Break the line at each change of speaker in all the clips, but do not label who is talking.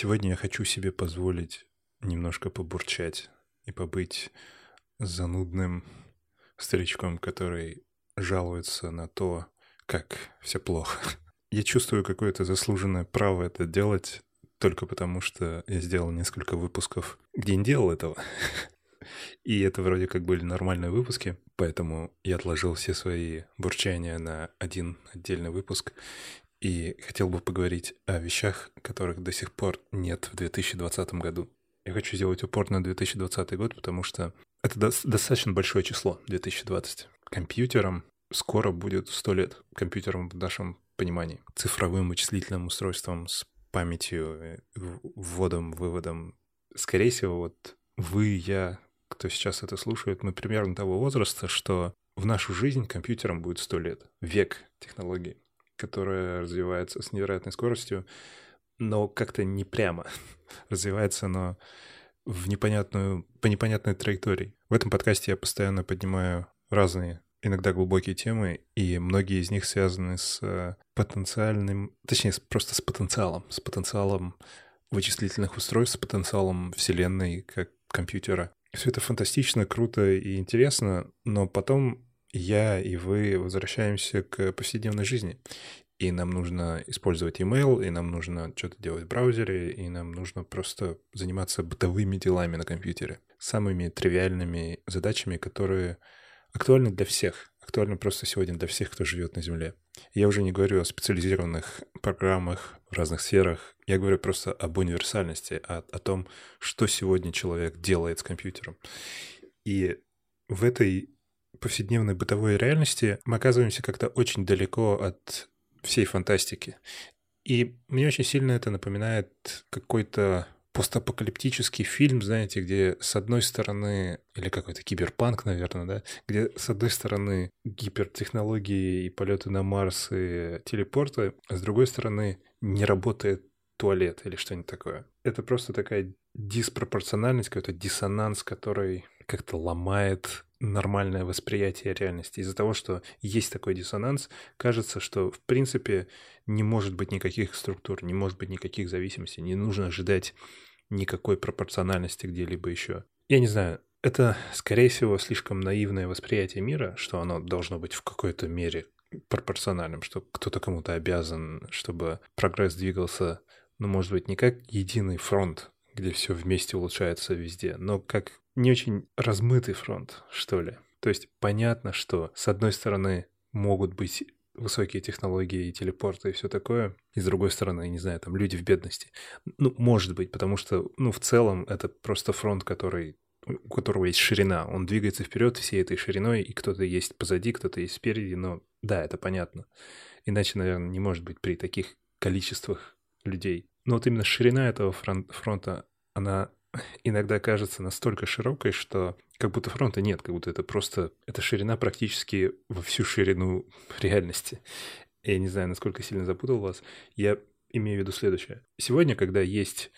Сегодня я хочу себе позволить немножко побурчать и побыть занудным старичком, который жалуется на то, как все плохо. Я чувствую какое-то заслуженное право это делать только потому, что я сделал несколько выпусков, где не делал этого. И это вроде как были нормальные выпуски, поэтому я отложил все свои бурчания на один отдельный выпуск и хотел бы поговорить о вещах, которых до сих пор нет в 2020 году. Я хочу сделать упор на 2020 год, потому что это достаточно большое число, 2020. Компьютерам скоро будет 100 лет, компьютерам в нашем понимании. Цифровым вычислительным устройством с памятью, э, вводом, выводом. Скорее всего, вот вы, я, кто сейчас это слушает, мы примерно того возраста, что в нашу жизнь компьютерам будет сто лет. Век технологий, которая развивается с невероятной скоростью, но как-то не прямо. развивается оно в непонятную, по непонятной траектории. В этом подкасте я постоянно поднимаю разные, иногда глубокие темы, и многие из них связаны с э, потенциальным, точнее, просто с потенциалом, с потенциалом вычислительных устройств, с потенциалом Вселенной как компьютера. Все это фантастично, круто и интересно, но потом я и вы возвращаемся к повседневной жизни. И нам нужно использовать email, и нам нужно что-то делать в браузере, и нам нужно просто заниматься бытовыми делами на компьютере. Самыми тривиальными задачами, которые актуальны для всех. Актуальны просто сегодня для всех, кто живет на Земле. Я уже не говорю о специализированных программах в разных сферах. Я говорю просто об универсальности, о, о том, что сегодня человек делает с компьютером. И в этой повседневной бытовой реальности мы оказываемся как-то очень далеко от всей фантастики. И мне очень сильно это напоминает какой-то постапокалиптический фильм, знаете, где с одной стороны, или какой-то киберпанк, наверное, да, где с одной стороны гипертехнологии и полеты на Марс и телепорты, а с другой стороны не работает туалет или что-нибудь такое. Это просто такая диспропорциональность, какой-то диссонанс, который как-то ломает нормальное восприятие реальности. Из-за того, что есть такой диссонанс, кажется, что в принципе не может быть никаких структур, не может быть никаких зависимостей, не нужно ожидать никакой пропорциональности где-либо еще. Я не знаю, это, скорее всего, слишком наивное восприятие мира, что оно должно быть в какой-то мере пропорциональным, что кто-то кому-то обязан, чтобы прогресс двигался, ну, может быть, не как единый фронт, где все вместе улучшается везде, но как не очень размытый фронт, что ли. То есть понятно, что с одной стороны могут быть высокие технологии и телепорты и все такое, и с другой стороны, не знаю, там люди в бедности. Ну, может быть, потому что, ну, в целом это просто фронт, который у которого есть ширина, он двигается вперед всей этой шириной, и кто-то есть позади, кто-то есть спереди, но да, это понятно. Иначе, наверное, не может быть при таких количествах людей. Но вот именно ширина этого фронта, она иногда кажется настолько широкой, что как будто фронта нет, как будто это просто, эта ширина практически во всю ширину реальности. Я не знаю, насколько сильно запутал вас. Я имею в виду следующее. Сегодня, когда есть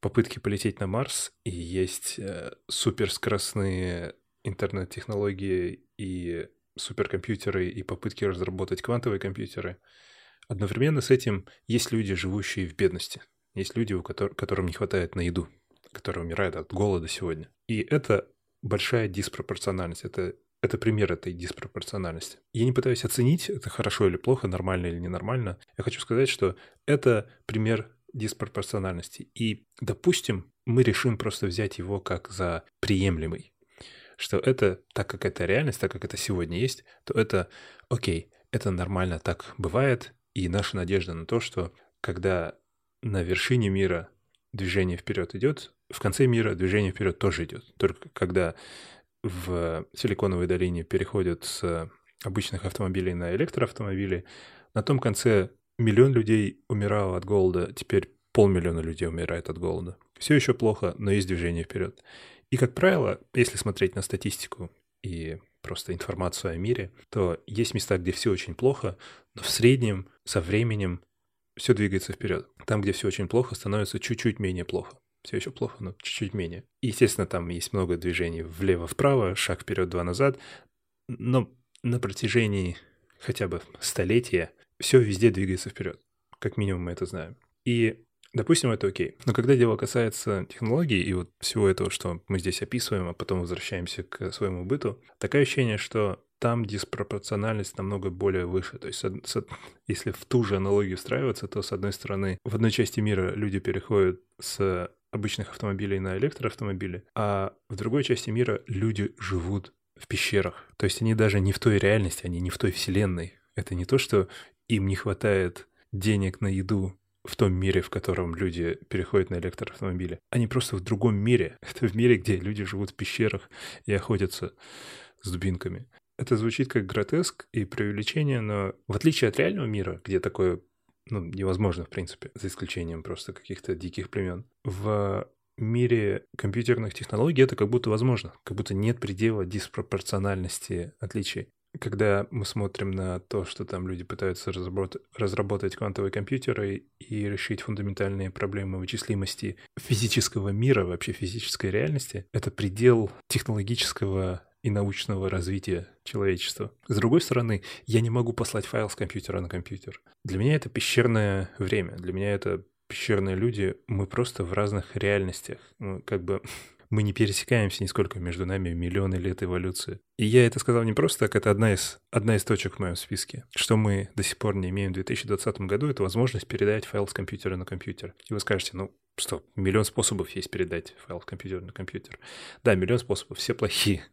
попытки полететь на Марс, и есть э, суперскоростные интернет-технологии и суперкомпьютеры, и попытки разработать квантовые компьютеры, одновременно с этим есть люди, живущие в бедности. Есть люди, у которых, которым не хватает на еду которые умирают от голода сегодня. И это большая диспропорциональность. Это, это пример этой диспропорциональности. Я не пытаюсь оценить, это хорошо или плохо, нормально или ненормально. Я хочу сказать, что это пример диспропорциональности. И, допустим, мы решим просто взять его как за приемлемый. Что это, так как это реальность, так как это сегодня есть, то это окей, это нормально, так бывает. И наша надежда на то, что когда на вершине мира движение вперед идет, в конце мира движение вперед тоже идет. Только когда в Силиконовой долине переходят с обычных автомобилей на электроавтомобили, на том конце миллион людей умирало от голода, теперь полмиллиона людей умирает от голода. Все еще плохо, но есть движение вперед. И, как правило, если смотреть на статистику и просто информацию о мире, то есть места, где все очень плохо, но в среднем со временем все двигается вперед. Там, где все очень плохо, становится чуть-чуть менее плохо. Все еще плохо, но чуть-чуть менее. И, естественно, там есть много движений влево-вправо, шаг вперед, два назад. Но на протяжении хотя бы столетия все везде двигается вперед. Как минимум мы это знаем. И Допустим, это окей. Но когда дело касается технологий и вот всего этого, что мы здесь описываем, а потом возвращаемся к своему быту, такое ощущение, что там диспропорциональность намного более выше. То есть, если в ту же аналогию встраиваться, то, с одной стороны, в одной части мира люди переходят с обычных автомобилей на электроавтомобили, а в другой части мира люди живут в пещерах. То есть они даже не в той реальности, они не в той вселенной. Это не то, что им не хватает денег на еду в том мире, в котором люди переходят на электроавтомобили. Они просто в другом мире. Это в мире, где люди живут в пещерах и охотятся с дубинками. Это звучит как гротеск и преувеличение, но в отличие от реального мира, где такое ну, невозможно, в принципе, за исключением просто каких-то диких племен, в мире компьютерных технологий это как будто возможно, как будто нет предела диспропорциональности отличий. Когда мы смотрим на то, что там люди пытаются разработать, разработать квантовые компьютеры и решить фундаментальные проблемы вычислимости физического мира, вообще физической реальности, это предел технологического и научного развития человечества. С другой стороны, я не могу послать файл с компьютера на компьютер. Для меня это пещерное время, для меня это пещерные люди, мы просто в разных реальностях. Мы как бы мы не пересекаемся нисколько между нами миллионы лет эволюции. И я это сказал не просто так, это одна из, одна из точек в моем списке. Что мы до сих пор не имеем в 2020 году, это возможность передать файл с компьютера на компьютер. И вы скажете, ну что, миллион способов есть передать файл с компьютера на компьютер. Да, миллион способов, все плохие.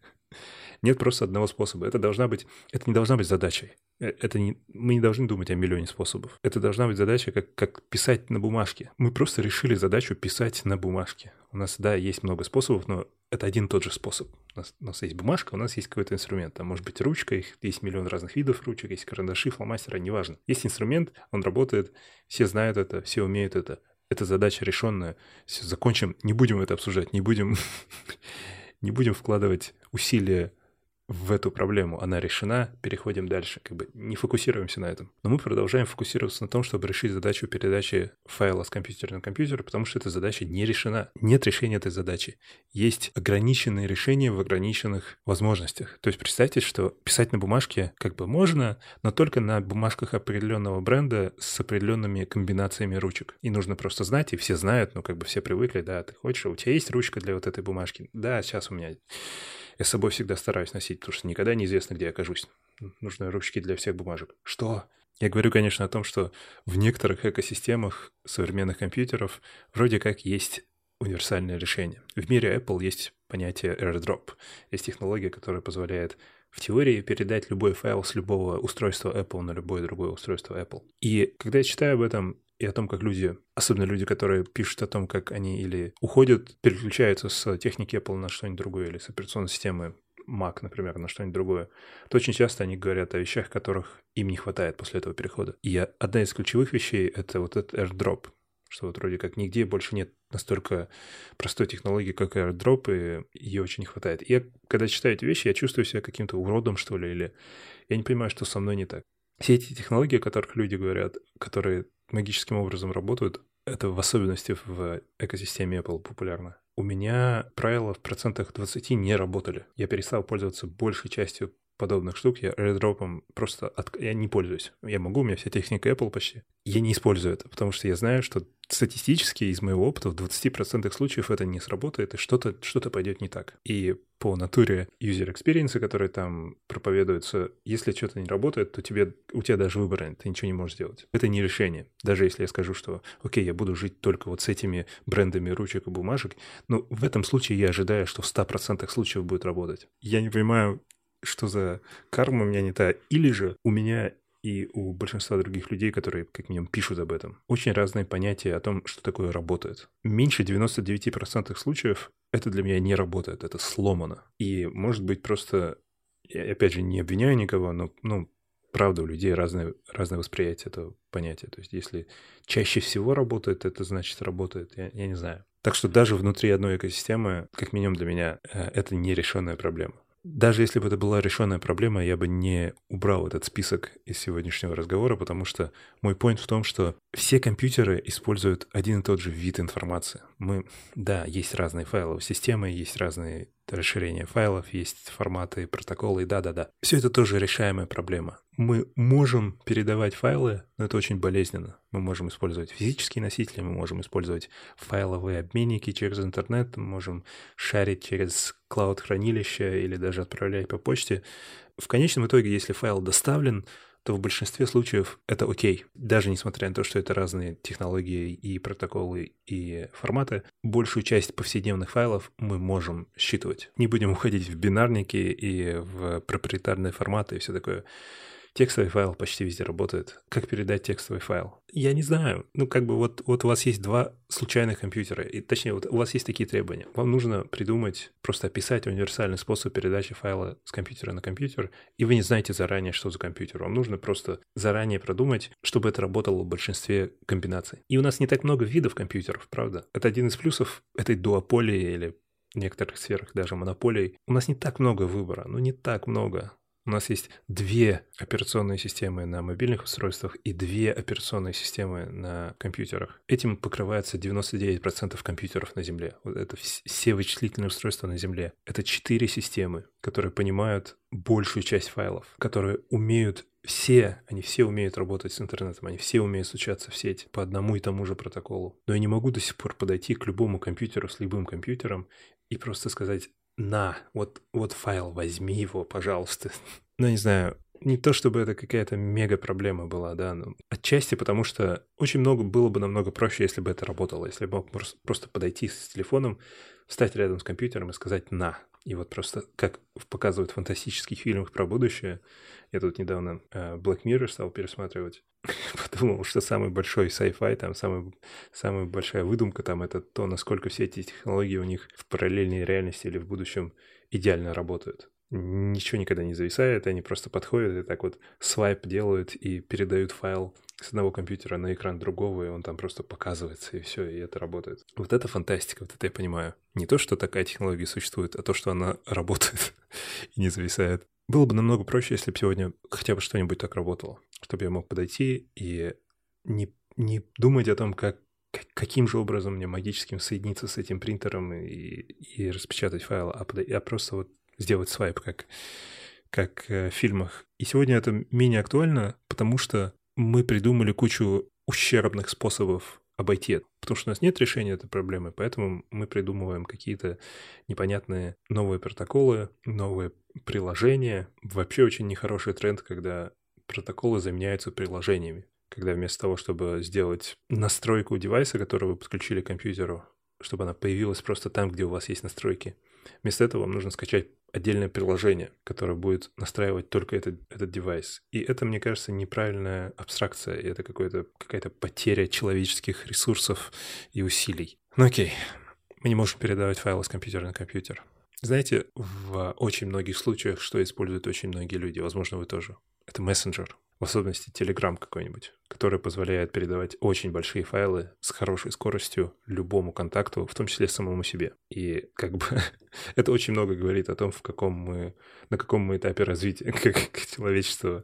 Нет просто одного способа. Это должна быть, это не должна быть задачей. Э, это не, мы не должны думать о миллионе способов. Это должна быть задача, как, как писать на бумажке. Мы просто решили задачу писать на бумажке. У нас, да, есть много способов, но это один и тот же способ. У нас, у нас есть бумажка, у нас есть какой-то инструмент. Там может быть ручка, их есть миллион разных видов ручек, есть карандаши, фломастеры, неважно. Есть инструмент, он работает, все знают это, все умеют это. Это задача решенная. Все, закончим, не будем это обсуждать, не будем, не будем вкладывать усилия в эту проблему, она решена, переходим дальше, как бы не фокусируемся на этом. Но мы продолжаем фокусироваться на том, чтобы решить задачу передачи файла с компьютера на компьютер, потому что эта задача не решена. Нет решения этой задачи. Есть ограниченные решения в ограниченных возможностях. То есть представьте, что писать на бумажке как бы можно, но только на бумажках определенного бренда с определенными комбинациями ручек. И нужно просто знать, и все знают, ну как бы все привыкли, да, ты хочешь, у тебя есть ручка для вот этой бумажки? Да, сейчас у меня я с собой всегда стараюсь носить, потому что никогда неизвестно, где я окажусь. Нужны ручки для всех бумажек. Что? Я говорю, конечно, о том, что в некоторых экосистемах современных компьютеров вроде как есть универсальное решение. В мире Apple есть понятие AirDrop. Есть технология, которая позволяет в теории передать любой файл с любого устройства Apple на любое другое устройство Apple. И когда я читаю об этом, и о том, как люди, особенно люди, которые пишут о том, как они или уходят, переключаются с техники Apple на что-нибудь другое, или с операционной системы Mac, например, на что-нибудь другое, то очень часто они говорят о вещах, которых им не хватает после этого перехода. И одна из ключевых вещей — это вот этот AirDrop, что вот вроде как нигде больше нет настолько простой технологии, как AirDrop, и ее очень не хватает. И я, когда читаю эти вещи, я чувствую себя каким-то уродом, что ли, или я не понимаю, что со мной не так. Все эти технологии, о которых люди говорят, которые магическим образом работают, это в особенности в экосистеме Apple популярно. У меня правила в процентах 20 не работали. Я перестал пользоваться большей частью подобных штук я airdrop просто от... я не пользуюсь. Я могу, у меня вся техника Apple почти. Я не использую это, потому что я знаю, что статистически из моего опыта в 20% случаев это не сработает, и что-то что пойдет не так. И по натуре user experience, который там проповедуется, если что-то не работает, то тебе, у тебя даже выбора нет, ты ничего не можешь сделать. Это не решение. Даже если я скажу, что окей, я буду жить только вот с этими брендами ручек и бумажек, но в этом случае я ожидаю, что в 100% случаев будет работать. Я не понимаю, что за карма у меня не та. Или же у меня и у большинства других людей, которые, как минимум, пишут об этом, очень разные понятия о том, что такое работает. Меньше 99% случаев это для меня не работает, это сломано. И, может быть, просто, я опять же, не обвиняю никого, но, ну, правда, у людей разное, разное восприятие этого понятия. То есть, если чаще всего работает, это значит работает. Я, я не знаю. Так что даже внутри одной экосистемы, как минимум для меня, э, это нерешенная проблема. Даже если бы это была решенная проблема, я бы не убрал этот список из сегодняшнего разговора, потому что мой point в том, что все компьютеры используют один и тот же вид информации. Мы, да, есть разные файловые системы, есть разные расширение файлов, есть форматы, протоколы, да-да-да. Все это тоже решаемая проблема. Мы можем передавать файлы, но это очень болезненно. Мы можем использовать физические носители, мы можем использовать файловые обменники через интернет, мы можем шарить через клауд-хранилище или даже отправлять по почте. В конечном итоге, если файл доставлен, то в большинстве случаев это окей. Даже несмотря на то, что это разные технологии и протоколы и форматы, большую часть повседневных файлов мы можем считывать. Не будем уходить в бинарники и в проприетарные форматы и все такое. Текстовый файл почти везде работает. Как передать текстовый файл? Я не знаю. Ну, как бы вот, вот у вас есть два случайных компьютера, и точнее, вот у вас есть такие требования. Вам нужно придумать, просто описать универсальный способ передачи файла с компьютера на компьютер, и вы не знаете заранее, что за компьютер. Вам нужно просто заранее продумать, чтобы это работало в большинстве комбинаций. И у нас не так много видов компьютеров, правда? Это один из плюсов этой дуополии или в некоторых сферах даже монополий. У нас не так много выбора, ну не так много. У нас есть две операционные системы на мобильных устройствах и две операционные системы на компьютерах. Этим покрывается 99% компьютеров на Земле. Вот это все вычислительные устройства на Земле. Это четыре системы, которые понимают большую часть файлов, которые умеют все, они все умеют работать с интернетом, они все умеют стучаться в сеть по одному и тому же протоколу. Но я не могу до сих пор подойти к любому компьютеру с любым компьютером и просто сказать, на, вот, вот файл, возьми его, пожалуйста. Ну, не знаю, не то чтобы это какая-то мега проблема была, да, но отчасти потому что очень много было бы намного проще, если бы это работало, если бы мог просто подойти с телефоном, встать рядом с компьютером и сказать «на». И вот просто, как показывают в фантастических фильмах про будущее, я тут недавно uh, Black Mirror стал пересматривать, подумал, что самый большой sci-fi, там самый, самая большая выдумка там это то, насколько все эти технологии у них в параллельной реальности или в будущем идеально работают. Ничего никогда не зависает, они просто подходят и так вот свайп делают и передают файл с одного компьютера на экран другого, и он там просто показывается, и все, и это работает. Вот это фантастика, вот это я понимаю. Не то, что такая технология существует, а то, что она работает и не зависает. Было бы намного проще, если бы сегодня хотя бы что-нибудь так работало, чтобы я мог подойти и не, не думать о том, как каким же образом мне магическим соединиться с этим принтером и, и распечатать файл, а, а просто вот сделать свайп, как, как э, в фильмах. И сегодня это менее актуально, потому что мы придумали кучу ущербных способов обойти это. Потому что у нас нет решения этой проблемы, поэтому мы придумываем какие-то непонятные новые протоколы, новые приложения. Вообще очень нехороший тренд, когда протоколы заменяются приложениями. Когда вместо того, чтобы сделать настройку девайса, который вы подключили к компьютеру, чтобы она появилась просто там, где у вас есть настройки, вместо этого вам нужно скачать отдельное приложение, которое будет настраивать только этот, этот девайс. И это, мне кажется, неправильная абстракция, и это какая-то потеря человеческих ресурсов и усилий. Ну окей, мы не можем передавать файлы с компьютера на компьютер. Знаете, в очень многих случаях, что используют очень многие люди, возможно, вы тоже, это мессенджер в особенности Telegram какой-нибудь, который позволяет передавать очень большие файлы с хорошей скоростью любому контакту, в том числе самому себе. И как бы это очень много говорит о том, в каком мы, на каком мы этапе развития как, как человечества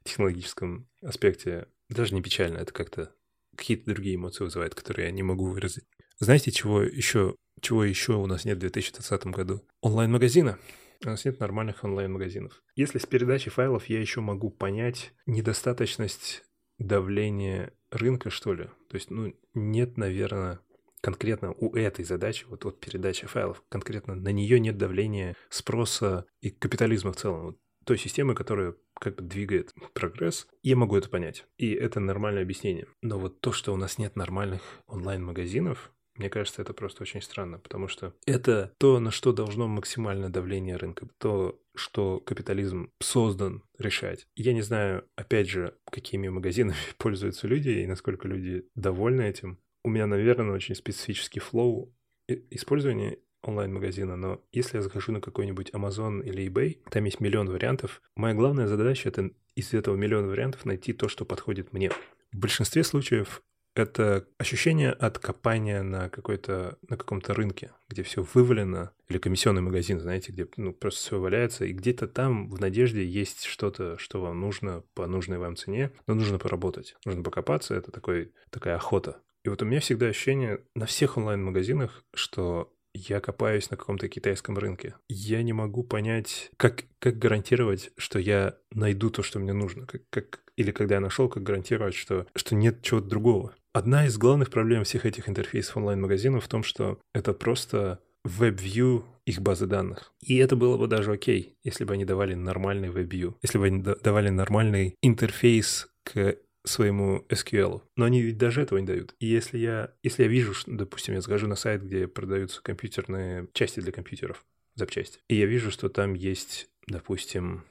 в технологическом аспекте. Даже не печально, это как-то какие-то другие эмоции вызывает, которые я не могу выразить. Знаете, чего еще, чего еще у нас нет в 2020 году? Онлайн-магазина. У нас нет нормальных онлайн-магазинов. Если с передачей файлов я еще могу понять недостаточность давления рынка, что ли. То есть, ну, нет, наверное, конкретно у этой задачи, вот, вот передача файлов, конкретно на нее нет давления спроса и капитализма в целом. Вот той системы, которая как бы двигает прогресс, я могу это понять. И это нормальное объяснение. Но вот то, что у нас нет нормальных онлайн-магазинов, мне кажется, это просто очень странно, потому что это то, на что должно максимальное давление рынка, то, что капитализм создан решать. Я не знаю, опять же, какими магазинами пользуются люди и насколько люди довольны этим. У меня, наверное, очень специфический флоу использования онлайн-магазина, но если я захожу на какой-нибудь Amazon или eBay, там есть миллион вариантов. Моя главная задача — это из этого миллиона вариантов найти то, что подходит мне. В большинстве случаев это ощущение от копания на какой-то на каком-то рынке, где все вывалено, или комиссионный магазин, знаете, где ну, просто все валяется, и где-то там в надежде есть что-то, что вам нужно по нужной вам цене, но нужно поработать, нужно покопаться, это такой, такая охота. И вот у меня всегда ощущение на всех онлайн-магазинах, что я копаюсь на каком-то китайском рынке. Я не могу понять, как, как гарантировать, что я найду то, что мне нужно. Как, как, или когда я нашел, как гарантировать, что, что нет чего-то другого. Одна из главных проблем всех этих интерфейсов онлайн-магазинов в том, что это просто WebView их базы данных. И это было бы даже окей, если бы они давали нормальный WebView, если бы они давали нормальный интерфейс к своему SQL. Но они ведь даже этого не дают. И если я, если я вижу, что, допустим, я захожу на сайт, где продаются компьютерные части для компьютеров, запчасти, и я вижу, что там есть, допустим,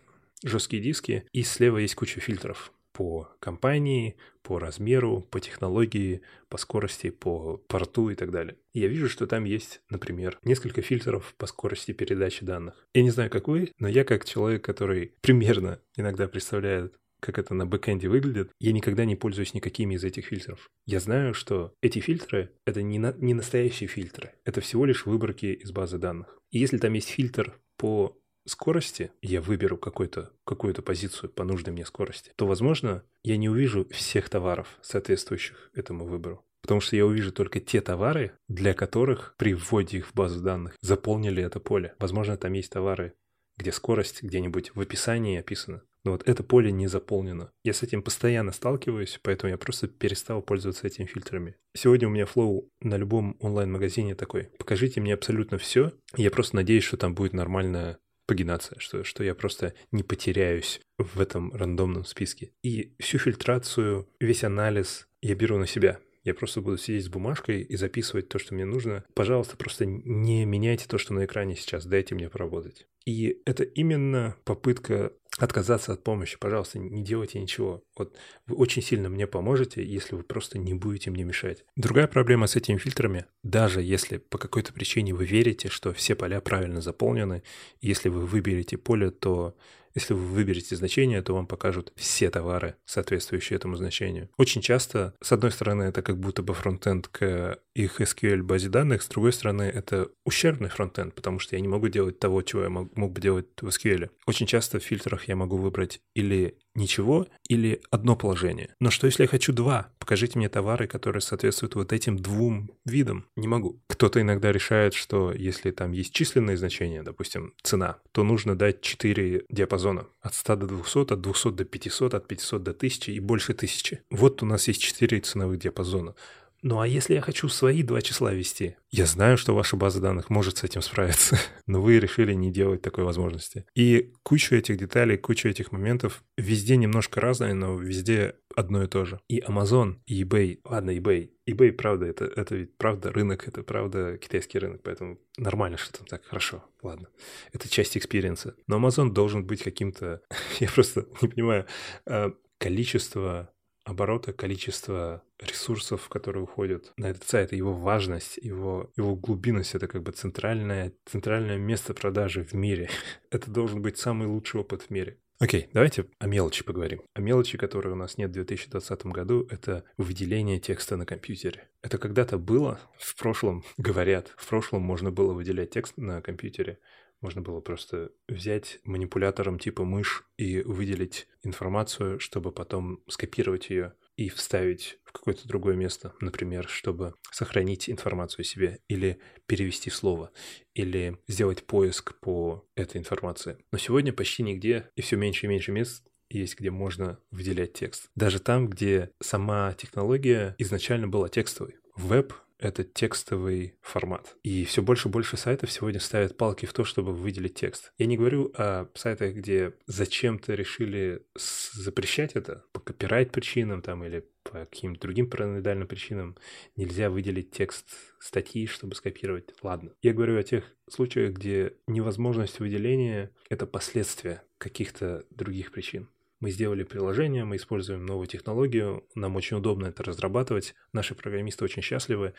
жесткие диски, и слева есть куча фильтров по компании, по размеру, по технологии, по скорости, по порту и так далее. Я вижу, что там есть, например, несколько фильтров по скорости передачи данных. Я не знаю, как вы, но я как человек, который примерно иногда представляет как это на бэкэнде выглядит, я никогда не пользуюсь никакими из этих фильтров. Я знаю, что эти фильтры — это не, на, не настоящие фильтры, это всего лишь выборки из базы данных. И если там есть фильтр по скорости, я выберу какую-то какую-то позицию по нужной мне скорости, то, возможно, я не увижу всех товаров, соответствующих этому выбору. Потому что я увижу только те товары, для которых при вводе их в базу данных заполнили это поле. Возможно, там есть товары, где скорость где-нибудь в описании описана. Но вот это поле не заполнено. Я с этим постоянно сталкиваюсь, поэтому я просто перестал пользоваться этими фильтрами. Сегодня у меня флоу на любом онлайн-магазине такой. Покажите мне абсолютно все. Я просто надеюсь, что там будет нормальная пагинация, что, что я просто не потеряюсь в этом рандомном списке. И всю фильтрацию, весь анализ я беру на себя. Я просто буду сидеть с бумажкой и записывать то, что мне нужно. Пожалуйста, просто не меняйте то, что на экране сейчас. Дайте мне поработать. И это именно попытка отказаться от помощи. Пожалуйста, не делайте ничего. Вот вы очень сильно мне поможете, если вы просто не будете мне мешать. Другая проблема с этими фильтрами, даже если по какой-то причине вы верите, что все поля правильно заполнены, если вы выберете поле, то если вы выберете значение, то вам покажут все товары, соответствующие этому значению. Очень часто, с одной стороны, это как будто бы фронтенд к их SQL базе данных, с другой стороны, это ущербный фронтенд, потому что я не могу делать того, чего я мог, бы делать в SQL. Очень часто в фильтрах я могу выбрать или ничего или одно положение. Но что если я хочу два? Покажите мне товары, которые соответствуют вот этим двум видам. Не могу. Кто-то иногда решает, что если там есть численные значения, допустим, цена, то нужно дать 4 диапазона. От 100 до 200, от 200 до 500, от 500 до 1000 и больше 1000. Вот у нас есть 4 ценовых диапазона. Ну а если я хочу свои два числа ввести? Я знаю, что ваша база данных может с этим справиться, но вы решили не делать такой возможности. И куча этих деталей, куча этих моментов везде немножко разные, но везде одно и то же. И Amazon, и eBay, ладно, eBay, eBay, правда, это, это ведь правда рынок, это правда китайский рынок, поэтому нормально, что там так хорошо, ладно. Это часть experience а. Но Amazon должен быть каким-то, я просто не понимаю, а, количество оборота, количество ресурсов, которые уходят на этот сайт, его важность, его, его глубинность — это как бы центральное, центральное место продажи в мире. это должен быть самый лучший опыт в мире. Окей, okay, давайте о мелочи поговорим. О мелочи, которой у нас нет в 2020 году, это выделение текста на компьютере. Это когда-то было, в прошлом, говорят, в прошлом можно было выделять текст на компьютере, можно было просто взять манипулятором типа мышь и выделить информацию, чтобы потом скопировать ее и вставить в какое-то другое место, например, чтобы сохранить информацию себе или перевести слово, или сделать поиск по этой информации. Но сегодня почти нигде и все меньше и меньше мест есть, где можно выделять текст. Даже там, где сама технология изначально была текстовой. Веб это текстовый формат. И все больше и больше сайтов сегодня ставят палки в то, чтобы выделить текст. Я не говорю о сайтах, где зачем-то решили запрещать это по копирайт причинам там или по каким-то другим параноидальным причинам нельзя выделить текст статьи, чтобы скопировать. Ладно. Я говорю о тех случаях, где невозможность выделения — это последствия каких-то других причин. Мы сделали приложение, мы используем новую технологию, нам очень удобно это разрабатывать, наши программисты очень счастливы,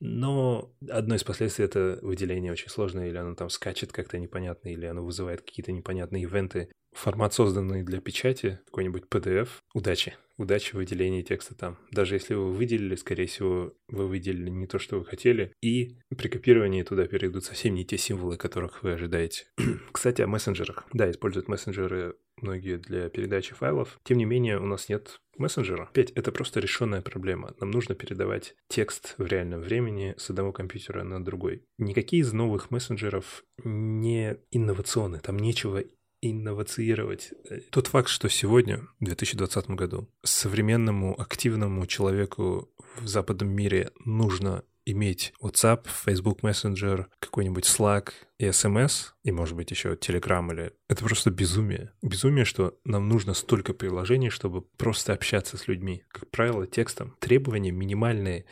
но одно из последствий это выделение очень сложное, или оно там скачет как-то непонятно, или оно вызывает какие-то непонятные ивенты. Формат, созданный для печати, какой-нибудь PDF, удачи. Удачи в выделении текста там. Даже если вы выделили, скорее всего, вы выделили не то, что вы хотели, и при копировании туда перейдут совсем не те символы, которых вы ожидаете. Кстати, о мессенджерах. Да, используют мессенджеры многие для передачи файлов. Тем не менее, у нас нет мессенджера. Опять, это просто решенная проблема. Нам нужно передавать текст в реальном времени с одного компьютера на другой. Никакие из новых мессенджеров не инновационны. Там нечего инновациировать. Тот факт, что сегодня, в 2020 году, современному активному человеку в западном мире нужно иметь WhatsApp, Facebook Messenger, какой-нибудь Slack и SMS, и, может быть, еще Telegram или... Это просто безумие. Безумие, что нам нужно столько приложений, чтобы просто общаться с людьми. Как правило, текстом. Требования минимальные.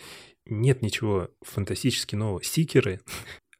Нет ничего фантастически нового. Стикеры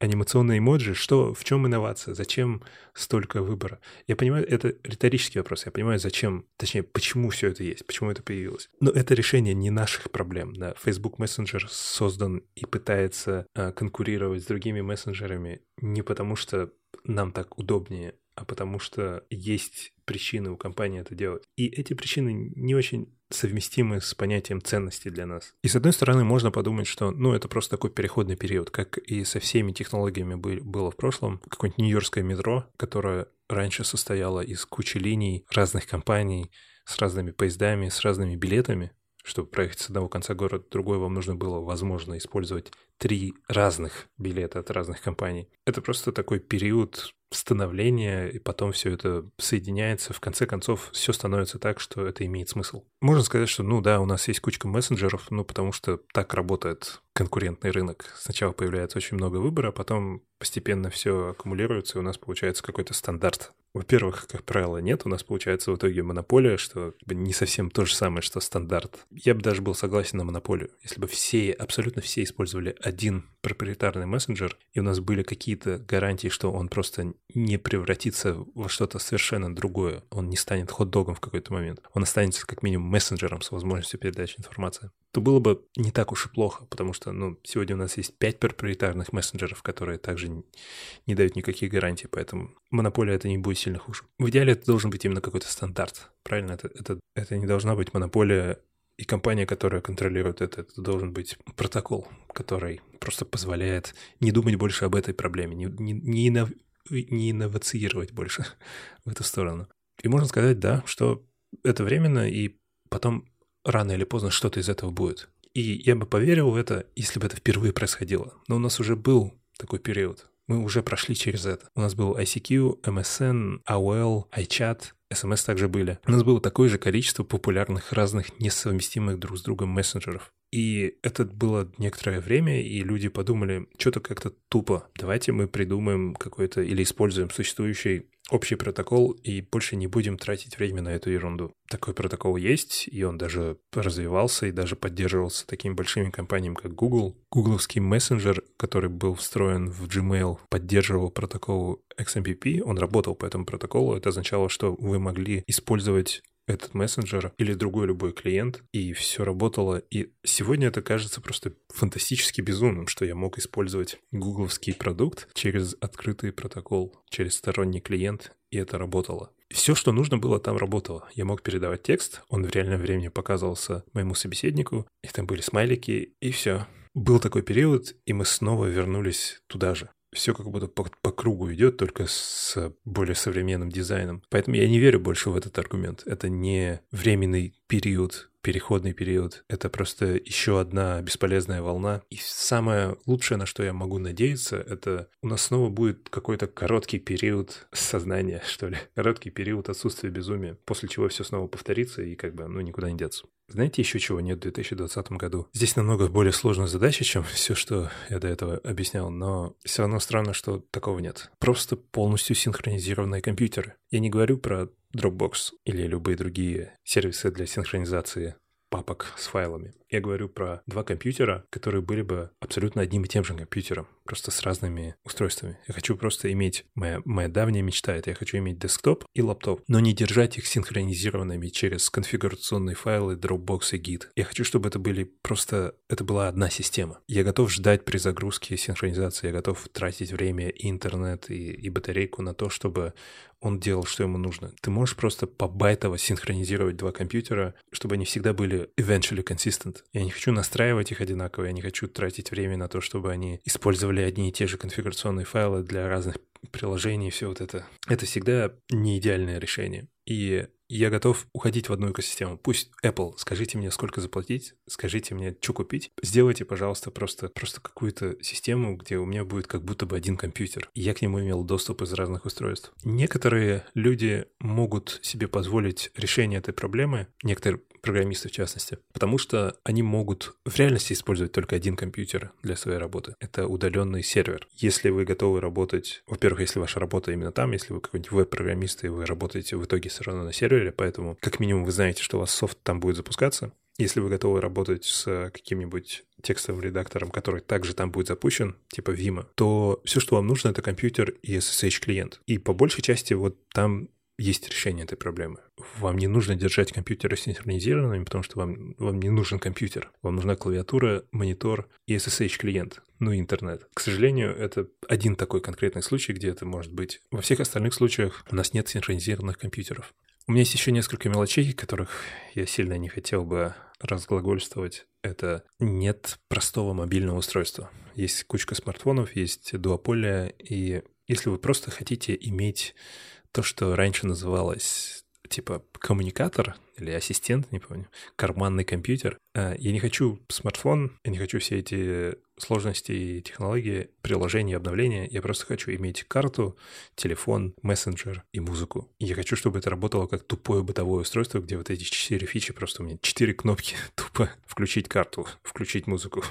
анимационные эмоджи, что, в чем инновация, зачем столько выбора? Я понимаю, это риторический вопрос, я понимаю, зачем, точнее, почему все это есть, почему это появилось. Но это решение не наших проблем, да. Facebook Messenger создан и пытается а, конкурировать с другими мессенджерами не потому, что нам так удобнее, а потому что есть причины у компании это делать. И эти причины не очень совместимы с понятием ценности для нас. И с одной стороны, можно подумать, что ну, это просто такой переходный период, как и со всеми технологиями было в прошлом. Какое-нибудь нью-йоркское метро, которое раньше состояло из кучи линий разных компаний, с разными поездами, с разными билетами, чтобы проехать с одного конца города в другой, вам нужно было, возможно, использовать три разных билета от разных компаний. Это просто такой период становления, и потом все это соединяется. В конце концов, все становится так, что это имеет смысл. Можно сказать, что, ну да, у нас есть кучка мессенджеров, ну потому что так работает конкурентный рынок. Сначала появляется очень много выбора, а потом постепенно все аккумулируется, и у нас получается какой-то стандарт. Во-первых, как правило, нет, у нас получается в итоге монополия, что не совсем то же самое, что стандарт. Я бы даже был согласен на монополию, если бы все, абсолютно все использовали один проприетарный мессенджер, и у нас были какие-то гарантии, что он просто не превратится во что-то совершенно другое, он не станет хот-догом в какой-то момент, он останется как минимум мессенджером с возможностью передачи информации, то было бы не так уж и плохо, потому что ну, сегодня у нас есть пять проприетарных мессенджеров, которые также не дают никаких гарантий, поэтому монополия это не будет сильно хуже. В идеале это должен быть именно какой-то стандарт, правильно? Это, это, это не должна быть монополия и компания, которая контролирует это, это должен быть протокол, который просто позволяет не думать больше об этой проблеме, не, не, не, иннов, не инновацировать больше в эту сторону. И можно сказать, да, что это временно, и потом рано или поздно что-то из этого будет. И я бы поверил в это, если бы это впервые происходило. Но у нас уже был такой период. Мы уже прошли через это. У нас был ICQ, MSN, AOL, iChat, SMS также были. У нас было такое же количество популярных разных несовместимых друг с другом мессенджеров. И это было некоторое время, и люди подумали, что-то как-то тупо. Давайте мы придумаем какой-то или используем существующий общий протокол и больше не будем тратить время на эту ерунду. Такой протокол есть, и он даже развивался и даже поддерживался такими большими компаниями, как Google. Гугловский мессенджер, который был встроен в Gmail, поддерживал протокол XMPP, он работал по этому протоколу. Это означало, что вы могли использовать этот мессенджер или другой любой клиент, и все работало. И сегодня это кажется просто фантастически безумным, что я мог использовать гугловский продукт через открытый протокол, через сторонний клиент, и это работало. Все, что нужно было, там работало. Я мог передавать текст, он в реальном времени показывался моему собеседнику, и там были смайлики, и все. Был такой период, и мы снова вернулись туда же все как будто по, по кругу идет, только с более современным дизайном. Поэтому я не верю больше в этот аргумент. Это не временный период, переходный период. Это просто еще одна бесполезная волна. И самое лучшее, на что я могу надеяться, это у нас снова будет какой-то короткий период сознания, что ли. Короткий период отсутствия безумия, после чего все снова повторится и как бы, ну, никуда не деться. Знаете еще чего нет в 2020 году? Здесь намного более сложная задача, чем все, что я до этого объяснял, но все равно странно, что такого нет. Просто полностью синхронизированные компьютеры. Я не говорю про Dropbox или любые другие сервисы для синхронизации папок с файлами. Я говорю про два компьютера, которые были бы абсолютно одним и тем же компьютером, просто с разными устройствами. Я хочу просто иметь, моя, моя давняя мечта, это я хочу иметь десктоп и лаптоп, но не держать их синхронизированными через конфигурационные файлы Dropbox и Git. Я хочу, чтобы это были просто, это была одна система. Я готов ждать при загрузке синхронизации, я готов тратить время и интернет, и, и батарейку на то, чтобы он делал, что ему нужно. Ты можешь просто побайтово синхронизировать два компьютера, чтобы они всегда были eventually consistent. Я не хочу настраивать их одинаково, я не хочу тратить время на то, чтобы они использовали одни и те же конфигурационные файлы для разных приложений, все вот это. Это всегда не идеальное решение. И я готов уходить в одну экосистему. Пусть Apple, скажите мне, сколько заплатить, скажите мне, что купить. Сделайте, пожалуйста, просто, просто какую-то систему, где у меня будет как будто бы один компьютер. И я к нему имел доступ из разных устройств. Некоторые люди могут себе позволить решение этой проблемы, некоторые программисты в частности, потому что они могут в реальности использовать только один компьютер для своей работы. Это удаленный сервер. Если вы готовы работать, во-первых, если ваша работа именно там, если вы какой-нибудь веб-программист, и вы работаете в итоге все равно на сервере, поэтому как минимум вы знаете, что у вас софт там будет запускаться, если вы готовы работать с каким-нибудь текстовым редактором, который также там будет запущен, типа Vima, то все, что вам нужно, это компьютер и SSH-клиент. И по большей части вот там есть решение этой проблемы. Вам не нужно держать компьютеры синхронизированными, потому что вам, вам не нужен компьютер. Вам нужна клавиатура, монитор и SSH-клиент, ну и интернет. К сожалению, это один такой конкретный случай, где это может быть. Во всех остальных случаях у нас нет синхронизированных компьютеров. У меня есть еще несколько мелочей, которых я сильно не хотел бы разглагольствовать. Это нет простого мобильного устройства. Есть кучка смартфонов, есть дуополия, и если вы просто хотите иметь то, что раньше называлось типа коммуникатор или ассистент, не помню, карманный компьютер. А, я не хочу смартфон, я не хочу все эти сложности и технологии, приложения, обновления. Я просто хочу иметь карту, телефон, мессенджер и музыку. И я хочу, чтобы это работало как тупое бытовое устройство, где вот эти четыре фичи, просто у меня четыре кнопки тупо включить карту, включить музыку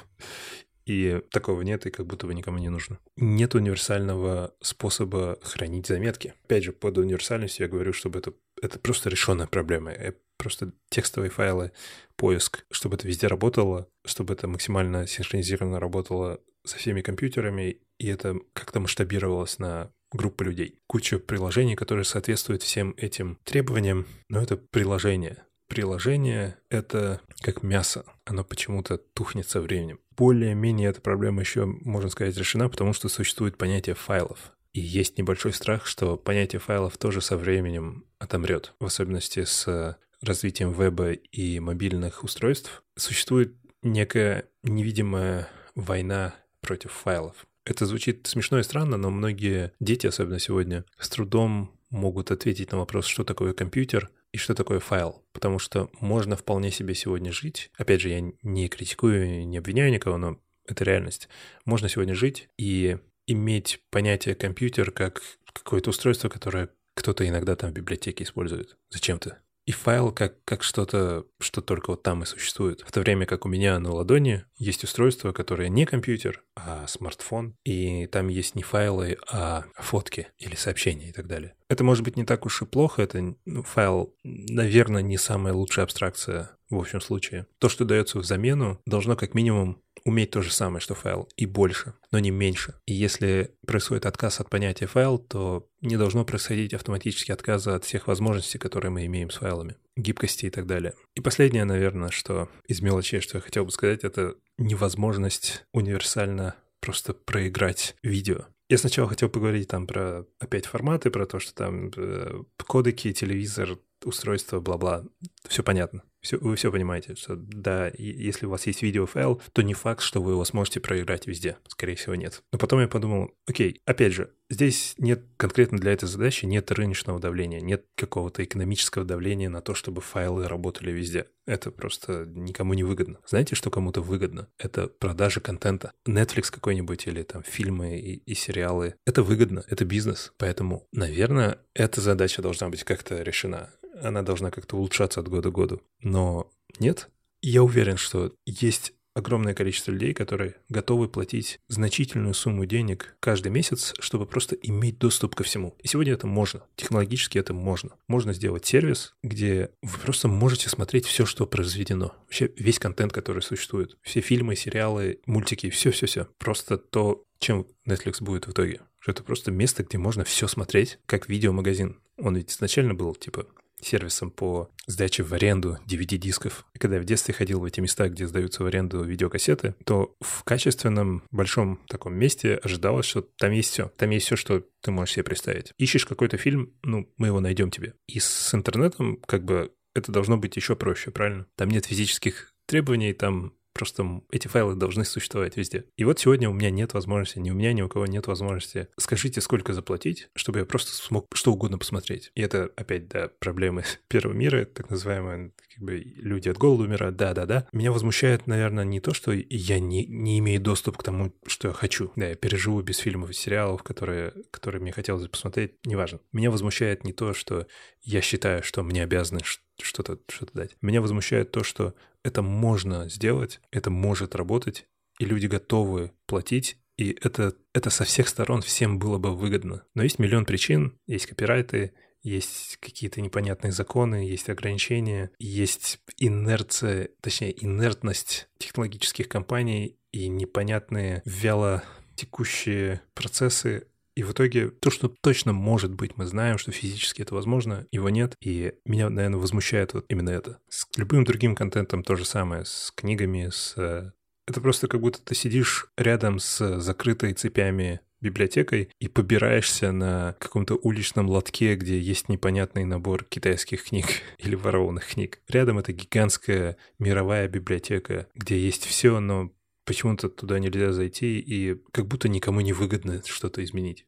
и такого нет, и как будто бы никому не нужно. Нет универсального способа хранить заметки. Опять же, под универсальностью я говорю, чтобы это, это просто решенная проблема. Я просто текстовые файлы, поиск, чтобы это везде работало, чтобы это максимально синхронизированно работало со всеми компьютерами, и это как-то масштабировалось на группы людей. Куча приложений, которые соответствуют всем этим требованиям, но это приложение приложение — это как мясо. Оно почему-то тухнет со временем. Более-менее эта проблема еще, можно сказать, решена, потому что существует понятие файлов. И есть небольшой страх, что понятие файлов тоже со временем отомрет, в особенности с развитием веба и мобильных устройств. Существует некая невидимая война против файлов. Это звучит смешно и странно, но многие дети, особенно сегодня, с трудом могут ответить на вопрос, что такое компьютер — и что такое файл. Потому что можно вполне себе сегодня жить. Опять же, я не критикую, не обвиняю никого, но это реальность. Можно сегодня жить и иметь понятие компьютер как какое-то устройство, которое кто-то иногда там в библиотеке использует. Зачем-то и файл как, как что-то, что только вот там и существует. В то время как у меня на ладони есть устройство, которое не компьютер, а смартфон, и там есть не файлы, а фотки или сообщения и так далее. Это может быть не так уж и плохо, это ну, файл, наверное, не самая лучшая абстракция в общем случае. То, что дается в замену, должно как минимум уметь то же самое, что файл, и больше, но не меньше. И если происходит отказ от понятия файл, то не должно происходить автоматически отказа от всех возможностей, которые мы имеем с файлами, гибкости и так далее. И последнее, наверное, что из мелочей, что я хотел бы сказать, это невозможность универсально просто проиграть видео. Я сначала хотел поговорить там про опять форматы, про то, что там э, кодеки, телевизор, устройство, бла-бла. Все понятно. Все, вы все понимаете, что да, если у вас есть видеофайл, то не факт, что вы его сможете проиграть везде. Скорее всего, нет. Но потом я подумал, окей, опять же, здесь нет конкретно для этой задачи нет рыночного давления, нет какого-то экономического давления на то, чтобы файлы работали везде. Это просто никому не выгодно. Знаете, что кому-то выгодно? Это продажа контента. Netflix какой-нибудь или там фильмы и, и сериалы. Это выгодно, это бизнес. Поэтому, наверное, эта задача должна быть как-то решена она должна как-то улучшаться от года к году. Но нет, я уверен, что есть огромное количество людей, которые готовы платить значительную сумму денег каждый месяц, чтобы просто иметь доступ ко всему. И сегодня это можно. Технологически это можно. Можно сделать сервис, где вы просто можете смотреть все, что произведено. Вообще весь контент, который существует. Все фильмы, сериалы, мультики, все-все-все. Просто то, чем Netflix будет в итоге. Что это просто место, где можно все смотреть, как видеомагазин. Он ведь изначально был, типа, сервисом по сдаче в аренду DVD-дисков. И когда я в детстве ходил в эти места, где сдаются в аренду видеокассеты, то в качественном большом таком месте ожидалось, что там есть все. Там есть все, что ты можешь себе представить. Ищешь какой-то фильм, ну, мы его найдем тебе. И с интернетом как бы это должно быть еще проще, правильно? Там нет физических требований, там Просто эти файлы должны существовать везде. И вот сегодня у меня нет возможности, ни у меня, ни у кого нет возможности. Скажите, сколько заплатить, чтобы я просто смог что угодно посмотреть. И это опять, да, проблемы первого мира, так называемые как бы люди от голода умирают, да-да-да. Меня возмущает, наверное, не то, что я не, не имею доступ к тому, что я хочу. Да, я переживу без фильмов и сериалов, которые, которые мне хотелось бы посмотреть, неважно. Меня возмущает не то, что я считаю, что мне обязаны что-то что дать. Меня возмущает то, что это можно сделать, это может работать, и люди готовы платить, и это, это со всех сторон всем было бы выгодно. Но есть миллион причин, есть копирайты, есть какие-то непонятные законы, есть ограничения, есть инерция, точнее, инертность технологических компаний и непонятные вяло текущие процессы, и в итоге то, что точно может быть, мы знаем, что физически это возможно, его нет. И меня, наверное, возмущает вот именно это. С любым другим контентом то же самое, с книгами, с... Э, это просто как будто ты сидишь рядом с закрытой цепями библиотекой и побираешься на каком-то уличном лотке, где есть непонятный набор китайских книг или ворованных книг. Рядом это гигантская мировая библиотека, где есть все, но почему-то туда нельзя зайти, и как будто никому не выгодно что-то изменить.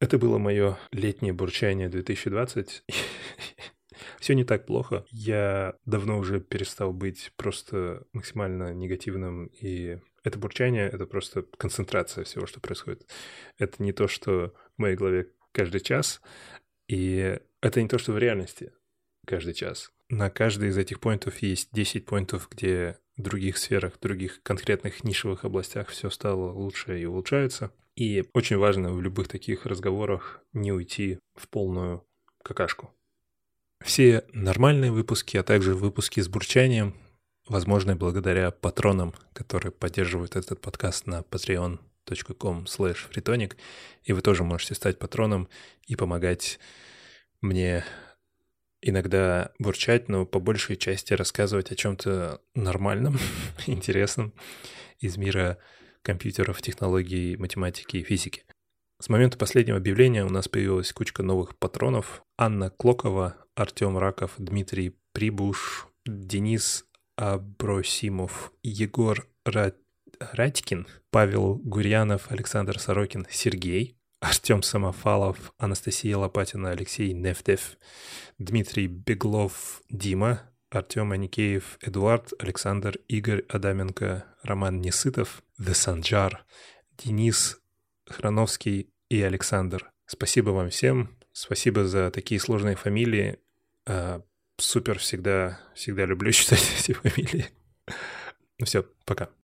Это было мое летнее бурчание 2020. Все не так плохо. Я давно уже перестал быть просто максимально негативным, и это бурчание — это просто концентрация всего, что происходит. Это не то, что в моей голове каждый час, и это не то, что в реальности каждый час. На каждый из этих поинтов есть 10 поинтов, где других сферах, других конкретных нишевых областях все стало лучше и улучшается. И очень важно в любых таких разговорах не уйти в полную какашку. Все нормальные выпуски, а также выпуски с бурчанием возможны благодаря патронам, которые поддерживают этот подкаст на patreon.com slash. И вы тоже можете стать патроном и помогать мне иногда бурчать, но по большей части рассказывать о чем-то нормальном, интересном из мира компьютеров, технологий, математики и физики. С момента последнего объявления у нас появилась кучка новых патронов. Анна Клокова, Артем Раков, Дмитрий Прибуш, Денис Абросимов, Егор Радькин, Павел Гурьянов, Александр Сорокин, Сергей, Артем Самофалов, Анастасия Лопатина, Алексей Нефтев, Дмитрий Беглов, Дима, Артем Аникеев, Эдуард, Александр, Игорь Адаменко, Роман Несытов, The Санджар, Денис Храновский и Александр. Спасибо вам всем. Спасибо за такие сложные фамилии. А, супер, всегда, всегда люблю читать эти фамилии. Ну все, пока.